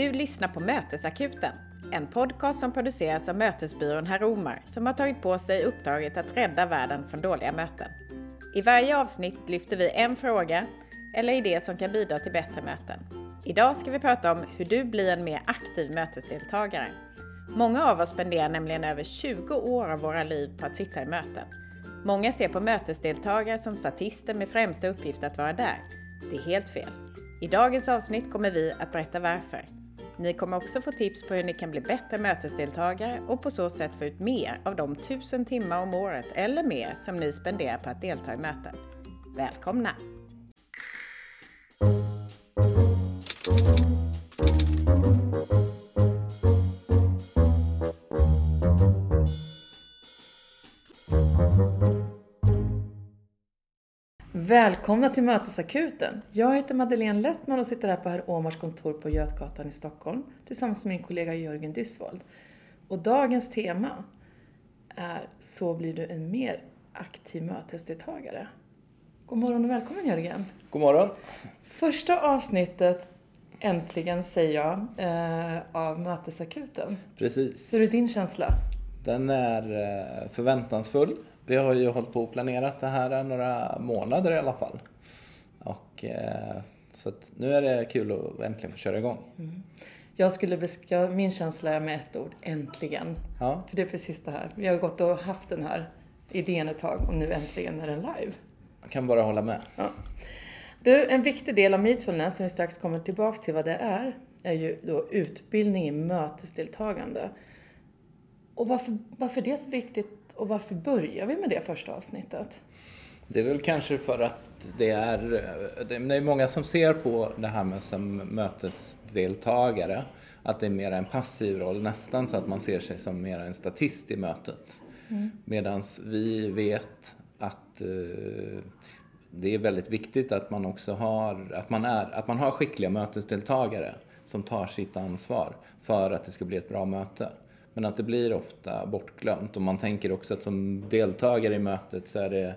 Du lyssnar på Mötesakuten, en podcast som produceras av mötesbyrån Herr som har tagit på sig uppdraget att rädda världen från dåliga möten. I varje avsnitt lyfter vi en fråga eller idé som kan bidra till bättre möten. Idag ska vi prata om hur du blir en mer aktiv mötesdeltagare. Många av oss spenderar nämligen över 20 år av våra liv på att sitta i möten. Många ser på mötesdeltagare som statister med främsta uppgift att vara där. Det är helt fel. I dagens avsnitt kommer vi att berätta varför. Ni kommer också få tips på hur ni kan bli bättre mötesdeltagare och på så sätt få ut mer av de tusen timmar om året eller mer som ni spenderar på att delta i möten. Välkomna! Välkomna till Mötesakuten! Jag heter Madeleine Lettman och sitter här på Herr Åmars kontor på Götgatan i Stockholm tillsammans med min kollega Jörgen Dysvold. Och dagens tema är Så blir du en mer aktiv mötesdeltagare. God morgon och välkommen Jörgen! God morgon! Första avsnittet, äntligen säger jag, eh, av Mötesakuten. Precis. Hur är din känsla? Den är eh, förväntansfull. Vi har ju hållit på och planerat det här några månader i alla fall. Och, eh, så nu är det kul att äntligen få köra igång. Mm. Jag skulle beskriva min känsla är med ett ord, äntligen. Ja. För det är precis det här. Vi har gått och haft den här idén ett tag och nu äntligen är den live. Jag kan bara hålla med. Ja. Du, en viktig del av Meetfulness, som vi strax kommer tillbaks till vad det är, är ju då utbildning i mötesdeltagande. Och varför, varför det är så viktigt och varför börjar vi med det första avsnittet? Det är väl kanske för att det är, det är många som ser på det här med som mötesdeltagare, att det är mer en passiv roll, nästan så att man ser sig som mer en statist i mötet. Mm. Medan vi vet att eh, det är väldigt viktigt att man också har, att man, är, att man har skickliga mötesdeltagare som tar sitt ansvar för att det ska bli ett bra möte. Men att det blir ofta bortglömt och man tänker också att som deltagare i mötet så är det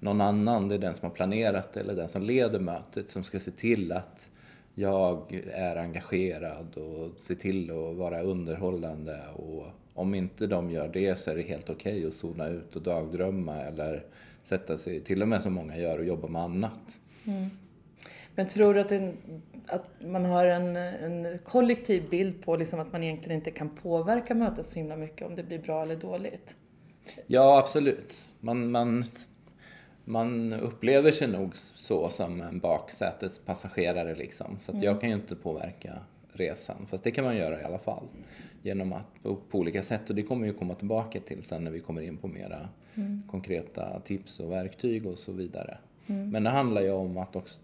någon annan, det är den som har planerat eller den som leder mötet som ska se till att jag är engagerad och se till att vara underhållande och om inte de gör det så är det helt okej okay att zona ut och dagdrömma eller sätta sig, till och med som många gör, och jobba med annat. Mm. Men tror du att, en, att man har en, en kollektiv bild på liksom att man egentligen inte kan påverka mötet så himla mycket om det blir bra eller dåligt? Ja, absolut. Man, man, man upplever sig nog så som en baksätespassagerare liksom. Så att mm. jag kan ju inte påverka resan. Fast det kan man göra i alla fall. Genom att på, på olika sätt. Och det kommer vi komma tillbaka till sen när vi kommer in på mera mm. konkreta tips och verktyg och så vidare. Mm. Men det handlar ju om att också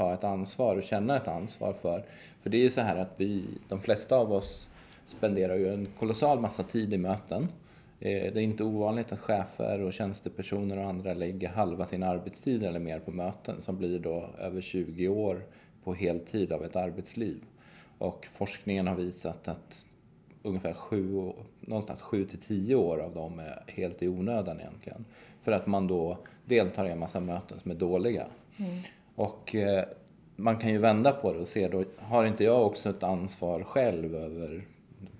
ta ett ansvar och känna ett ansvar för. För det är ju så här att vi, de flesta av oss spenderar ju en kolossal massa tid i möten. Eh, det är inte ovanligt att chefer och tjänstepersoner och andra lägger halva sin arbetstid eller mer på möten som blir då över 20 år på heltid av ett arbetsliv. Och forskningen har visat att ungefär sju, någonstans 7 till 10 år av dem är helt i onödan egentligen. För att man då deltar i en massa möten som är dåliga. Mm. Och eh, man kan ju vända på det och se då, har inte jag också ett ansvar själv över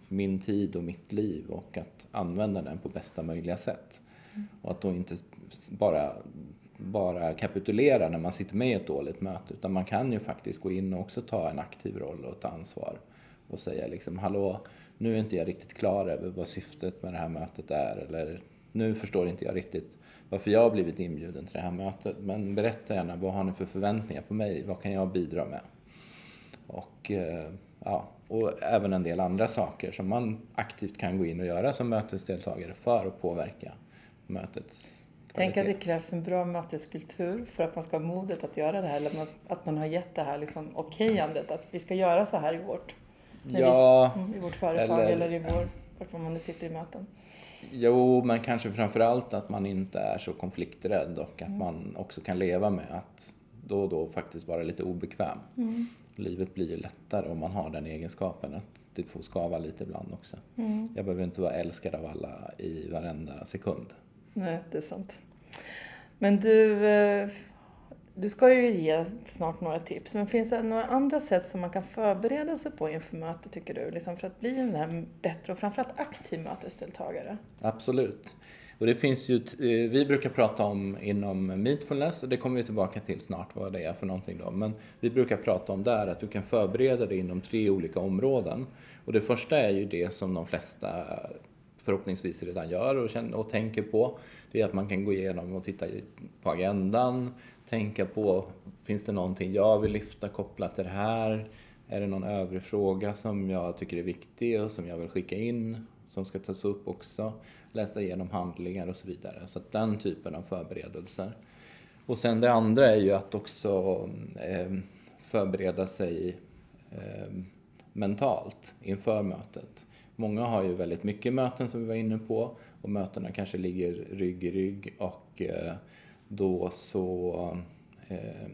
min tid och mitt liv och att använda den på bästa möjliga sätt. Mm. Och att då inte bara, bara kapitulera när man sitter med i ett dåligt möte utan man kan ju faktiskt gå in och också ta en aktiv roll och ta ansvar och säga liksom hallå, nu är inte jag riktigt klar över vad syftet med det här mötet är eller nu förstår inte jag riktigt varför jag har blivit inbjuden till det här mötet. Men berätta gärna, vad har ni för förväntningar på mig? Vad kan jag bidra med? Och, eh, ja, och även en del andra saker som man aktivt kan gå in och göra som mötesdeltagare för att påverka mötets Tänk att det krävs en bra möteskultur för att man ska ha modet att göra det här, eller att man har gett det här liksom okejandet att vi ska göra så här i vårt, ja, vi, mm, i vårt företag eller, eller i vår, var man nu sitter i möten. Jo, men kanske framförallt att man inte är så konflikträdd och att mm. man också kan leva med att då och då faktiskt vara lite obekväm. Mm. Livet blir ju lättare om man har den egenskapen att det får skava lite ibland också. Mm. Jag behöver inte vara älskad av alla i varenda sekund. Nej, det är sant. Men du, eh, du ska ju ge snart några tips, men finns det några andra sätt som man kan förbereda sig på inför mötet tycker du? Liksom för att bli en där bättre och framförallt aktiv mötesdeltagare? Absolut. Och det finns ju, eh, vi brukar prata om inom Meetfulness och det kommer vi tillbaka till snart vad det är för någonting då. Men vi brukar prata om där att du kan förbereda dig inom tre olika områden. Och det första är ju det som de flesta förhoppningsvis redan gör och, känner, och tänker på. Det är att man kan gå igenom och titta på agendan, tänka på, finns det någonting jag vill lyfta kopplat till det här? Är det någon övrig fråga som jag tycker är viktig och som jag vill skicka in, som ska tas upp också? Läsa igenom handlingar och så vidare. Så att den typen av förberedelser. Och sen det andra är ju att också eh, förbereda sig eh, mentalt inför mötet. Många har ju väldigt mycket möten som vi var inne på och mötena kanske ligger rygg i rygg och eh, då så eh,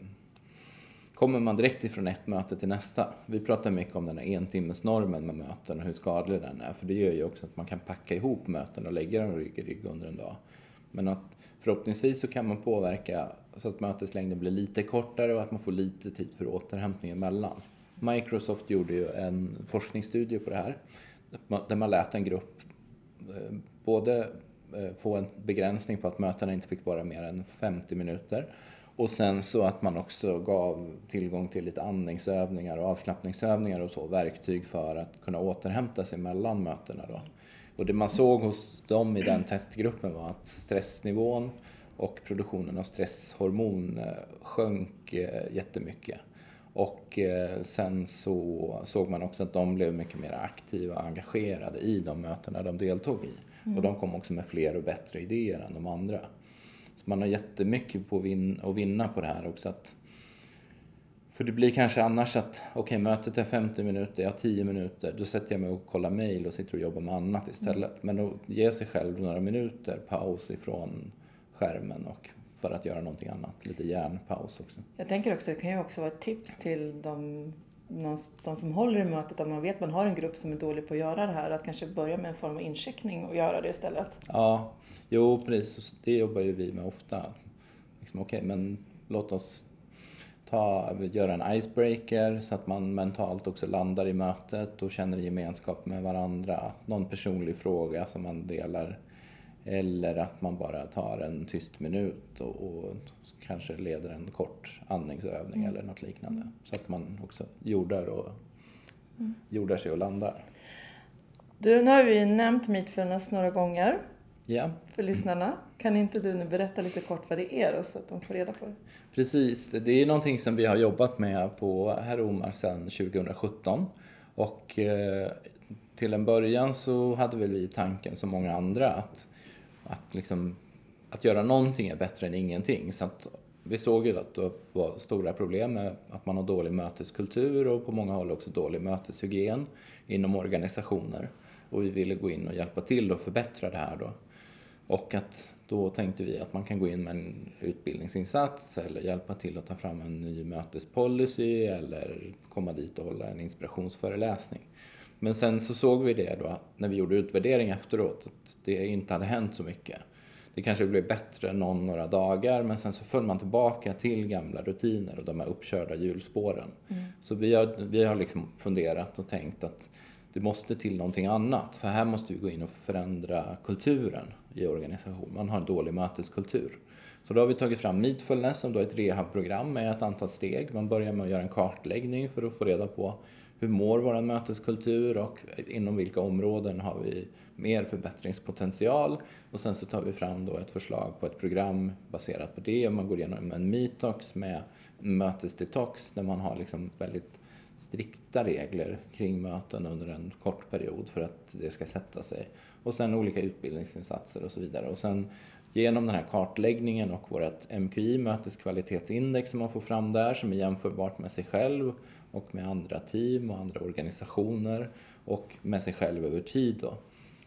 kommer man direkt ifrån ett möte till nästa. Vi pratar mycket om den här entimmesnormen med möten och hur skadlig den är för det gör ju också att man kan packa ihop möten och lägga dem rygg i rygg under en dag. Men att förhoppningsvis så kan man påverka så att möteslängden blir lite kortare och att man får lite tid för återhämtning emellan. Microsoft gjorde ju en forskningsstudie på det här där man lät en grupp eh, både eh, få en begränsning på att mötena inte fick vara mer än 50 minuter och sen så att man också gav tillgång till lite andningsövningar och avslappningsövningar och så, verktyg för att kunna återhämta sig mellan mötena då. Och det man såg hos dem i den testgruppen var att stressnivån och produktionen av stresshormon eh, sjönk jättemycket. Och eh, sen så såg man också att de blev mycket mer aktiva och engagerade i de mötena de deltog i. Mm. Och de kom också med fler och bättre idéer än de andra. Så man har jättemycket på vin att vinna på det här också. Att, för det blir kanske annars att, okej okay, mötet är 50 minuter, jag har 10 minuter, då sätter jag mig och kollar mail och sitter och jobbar med annat istället. Mm. Men att ge sig själv några minuter paus ifrån skärmen och för att göra någonting annat. Lite hjärnpaus också. Jag tänker också, det kan ju också vara ett tips till de, de som håller i mötet, om man vet att man har en grupp som är dålig på att göra det här, att kanske börja med en form av incheckning och göra det istället. Ja, jo precis. Det jobbar ju vi med ofta. Liksom, Okej, okay, men låt oss ta, göra en icebreaker så att man mentalt också landar i mötet och känner gemenskap med varandra. Någon personlig fråga som man delar eller att man bara tar en tyst minut och, och kanske leder en kort andningsövning mm. eller något liknande. Så att man också jordar, och, mm. jordar sig och landar. Du, nu har vi nämnt Meetfulness några gånger ja. för lyssnarna. Kan inte du nu berätta lite kort vad det är då, så att de får reda på det? Precis, det är någonting som vi har jobbat med på Herr Omar sedan 2017. Och eh, till en början så hade väl vi tanken som många andra att att, liksom, att göra någonting är bättre än ingenting. Så att vi såg ju att det var stora problem med att man har dålig möteskultur och på många håll också dålig möteshygien inom organisationer. Och vi ville gå in och hjälpa till och förbättra det här då. Och att då tänkte vi att man kan gå in med en utbildningsinsats eller hjälpa till att ta fram en ny mötespolicy eller komma dit och hålla en inspirationsföreläsning. Men sen så såg vi det då när vi gjorde utvärdering efteråt att det inte hade hänt så mycket. Det kanske blev bättre någon några dagar men sen så föll man tillbaka till gamla rutiner och de här uppkörda hjulspåren. Mm. Så vi har, vi har liksom funderat och tänkt att det måste till någonting annat. För här måste vi gå in och förändra kulturen i organisationen. Man har en dålig möteskultur. Så då har vi tagit fram Meetfulness som då är ett rehabprogram med ett antal steg. Man börjar med att göra en kartläggning för att få reda på hur mår vår möteskultur och inom vilka områden har vi mer förbättringspotential och sen så tar vi fram då ett förslag på ett program baserat på det. Man går igenom en meetox med mötesdetox där man har liksom väldigt strikta regler kring möten under en kort period för att det ska sätta sig. Och sen olika utbildningsinsatser och så vidare. Och sen genom den här kartläggningen och vårt MQI, möteskvalitetsindex som man får fram där som är jämförbart med sig själv och med andra team och andra organisationer och med sig själv över tid då.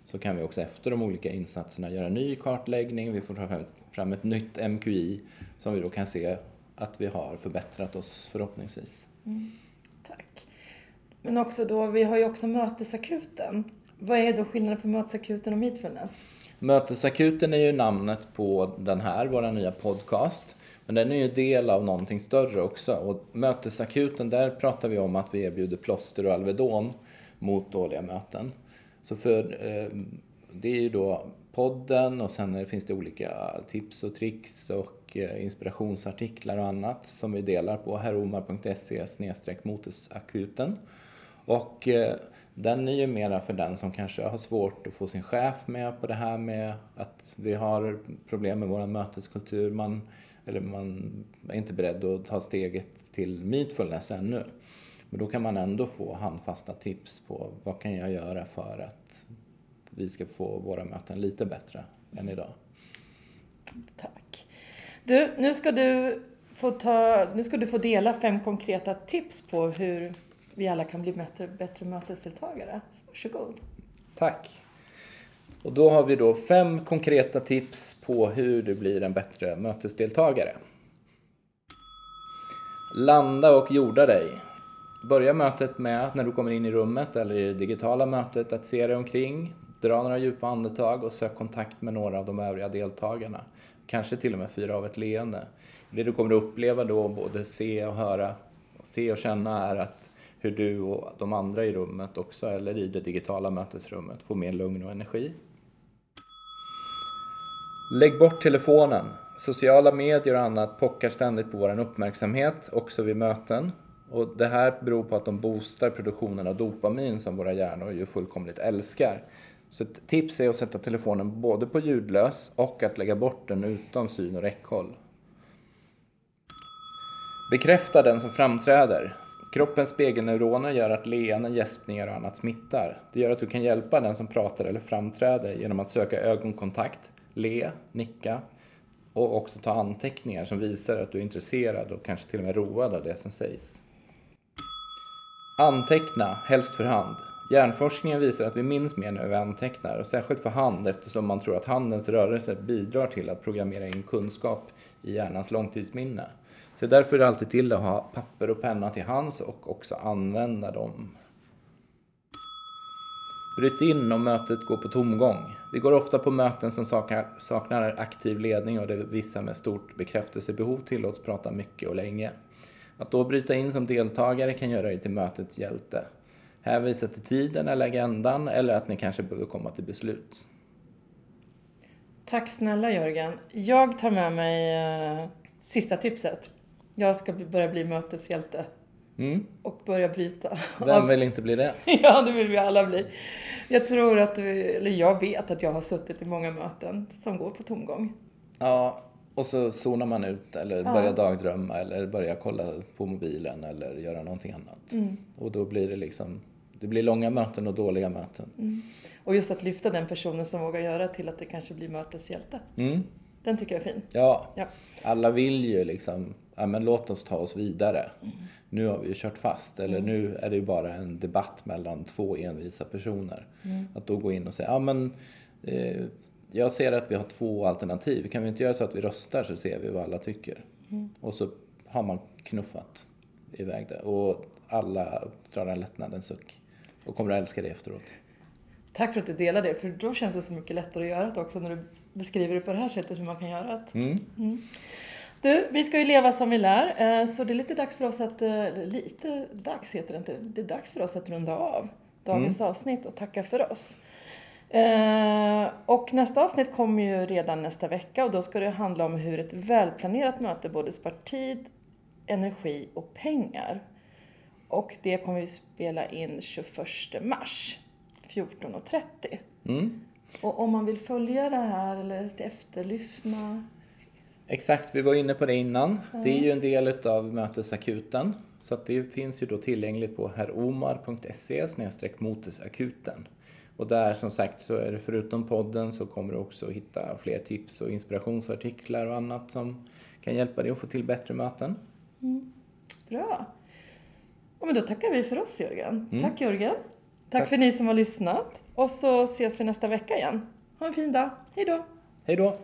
Så kan vi också efter de olika insatserna göra en ny kartläggning, vi får ta fram ett nytt MQI som vi då kan se att vi har förbättrat oss förhoppningsvis. Mm. Tack. Men också då, vi har ju också mötesakuten. vad är då skillnaden på Mötesakuten och mindfulness? Mötesakuten är ju namnet på den här, vår nya podcast. Men den är ju del av någonting större också. Och Mötesakuten, där pratar vi om att vi erbjuder plåster och Alvedon mot dåliga möten. Så för, eh, det är ju då podden och sen finns det olika tips och tricks och eh, inspirationsartiklar och annat som vi delar på heromar.se motesakuten. Och eh, den är ju mera för den som kanske har svårt att få sin chef med på det här med att vi har problem med vår möteskultur. Man, eller man är inte beredd att ta steget till mindfulness ännu. Men då kan man ändå få handfasta tips på vad kan jag göra för att vi ska få våra möten lite bättre än idag. Tack. Du, nu ska du få, ta, nu ska du få dela fem konkreta tips på hur vi alla kan bli bättre, bättre mötesdeltagare. Så varsågod. Tack. Och då har vi då fem konkreta tips på hur du blir en bättre mötesdeltagare. Landa och jorda dig. Börja mötet med, när du kommer in i rummet eller i det digitala mötet, att se dig omkring, dra några djupa andetag och sök kontakt med några av de övriga deltagarna. Kanske till och med fyra av ett leende. Det du kommer att uppleva då, både se och höra, se och känna, är att hur du och de andra i rummet också, eller i det digitala mötesrummet, får mer lugn och energi. Lägg bort telefonen. Sociala medier och annat pockar ständigt på vår uppmärksamhet, också vid möten. Och det här beror på att de boostar produktionen av dopamin som våra hjärnor ju fullkomligt älskar. Så ett tips är att sätta telefonen både på ljudlös och att lägga bort den utom syn och räckhåll. Bekräfta den som framträder. Kroppens spegelneuroner gör att leenden, gäspningar och annat smittar. Det gör att du kan hjälpa den som pratar eller framträder genom att söka ögonkontakt, le, nicka och också ta anteckningar som visar att du är intresserad och kanske till och med road av det som sägs. Anteckna, helst för hand. Hjärnforskningen visar att vi minns mer när vi antecknar och särskilt för hand eftersom man tror att handens rörelser bidrar till att programmera in kunskap i hjärnans långtidsminne. Så därför är det alltid till att ha papper och penna till hands och också använda dem. Bryt in om mötet går på tomgång. Vi går ofta på möten som saknar, saknar aktiv ledning och där vissa med stort bekräftelsebehov tillåts prata mycket och länge. Att då bryta in som deltagare kan göra dig till mötets hjälte. Hänvisa till tiden eller agendan eller att ni kanske behöver komma till beslut. Tack snälla Jörgen. Jag tar med mig eh, sista tipset. Jag ska börja bli möteshjälte. Mm. Och börja bryta. Vem vill inte bli det? ja, det vill vi alla bli. Jag tror att, eller jag vet att jag har suttit i många möten som går på tomgång. Ja, och så zonar man ut eller ja. börjar dagdrömma eller börjar kolla på mobilen eller göra någonting annat. Mm. Och då blir det liksom, det blir långa möten och dåliga möten. Mm. Och just att lyfta den personen som vågar göra till att det kanske blir möteshjälte. Mm. Den tycker jag är fin. Ja, ja. alla vill ju liksom, ja men låt oss ta oss vidare. Mm. Nu har vi ju kört fast, eller Mm. nu är det ju bara en debatt mellan två envisa personer. Mm. Att då gå in och säga, ja men eh, jag ser att vi har två alternativ. Kan vi inte göra så att vi röstar så ser vi vad alla tycker? Mm. Och så har man knuffat iväg det. Och alla drar en lättnadens suck. Och kommer att älska det efteråt. Tack för att du delar det, för då känns det så mycket lättare att göra det också när du beskriver det på det här sättet hur man kan göra det. Du, vi ska ju leva som vi lär, eh, så det är lite dags för oss att, eh, lite dags heter det inte, det är dags för oss att runda av dagens Mm. avsnitt och tacka för oss. Eh, och nästa avsnitt kommer ju redan nästa vecka och då ska det handla om hur ett välplanerat möte både spar tid, energi och pengar. Och det kommer vi spela in 21 mars 14.30. Mm. Och om man vill följa det här eller efterlyssna Exakt, vi var inne på det innan. Det är ju en del utav mötesakuten. Så att det finns ju då tillgängligt på herromar.se motesakuten. Och där som sagt så är det förutom podden så kommer du också hitta fler tips och inspirationsartiklar och annat som kan hjälpa dig att få till bättre möten. Bra. Ja, men då tackar vi för oss Jörgen. Mm. Tack Jörgen. Tack, Tack. för ni som har lyssnat. Och så ses vi nästa vecka igen. Ha en fin dag. Hej då. Hej då!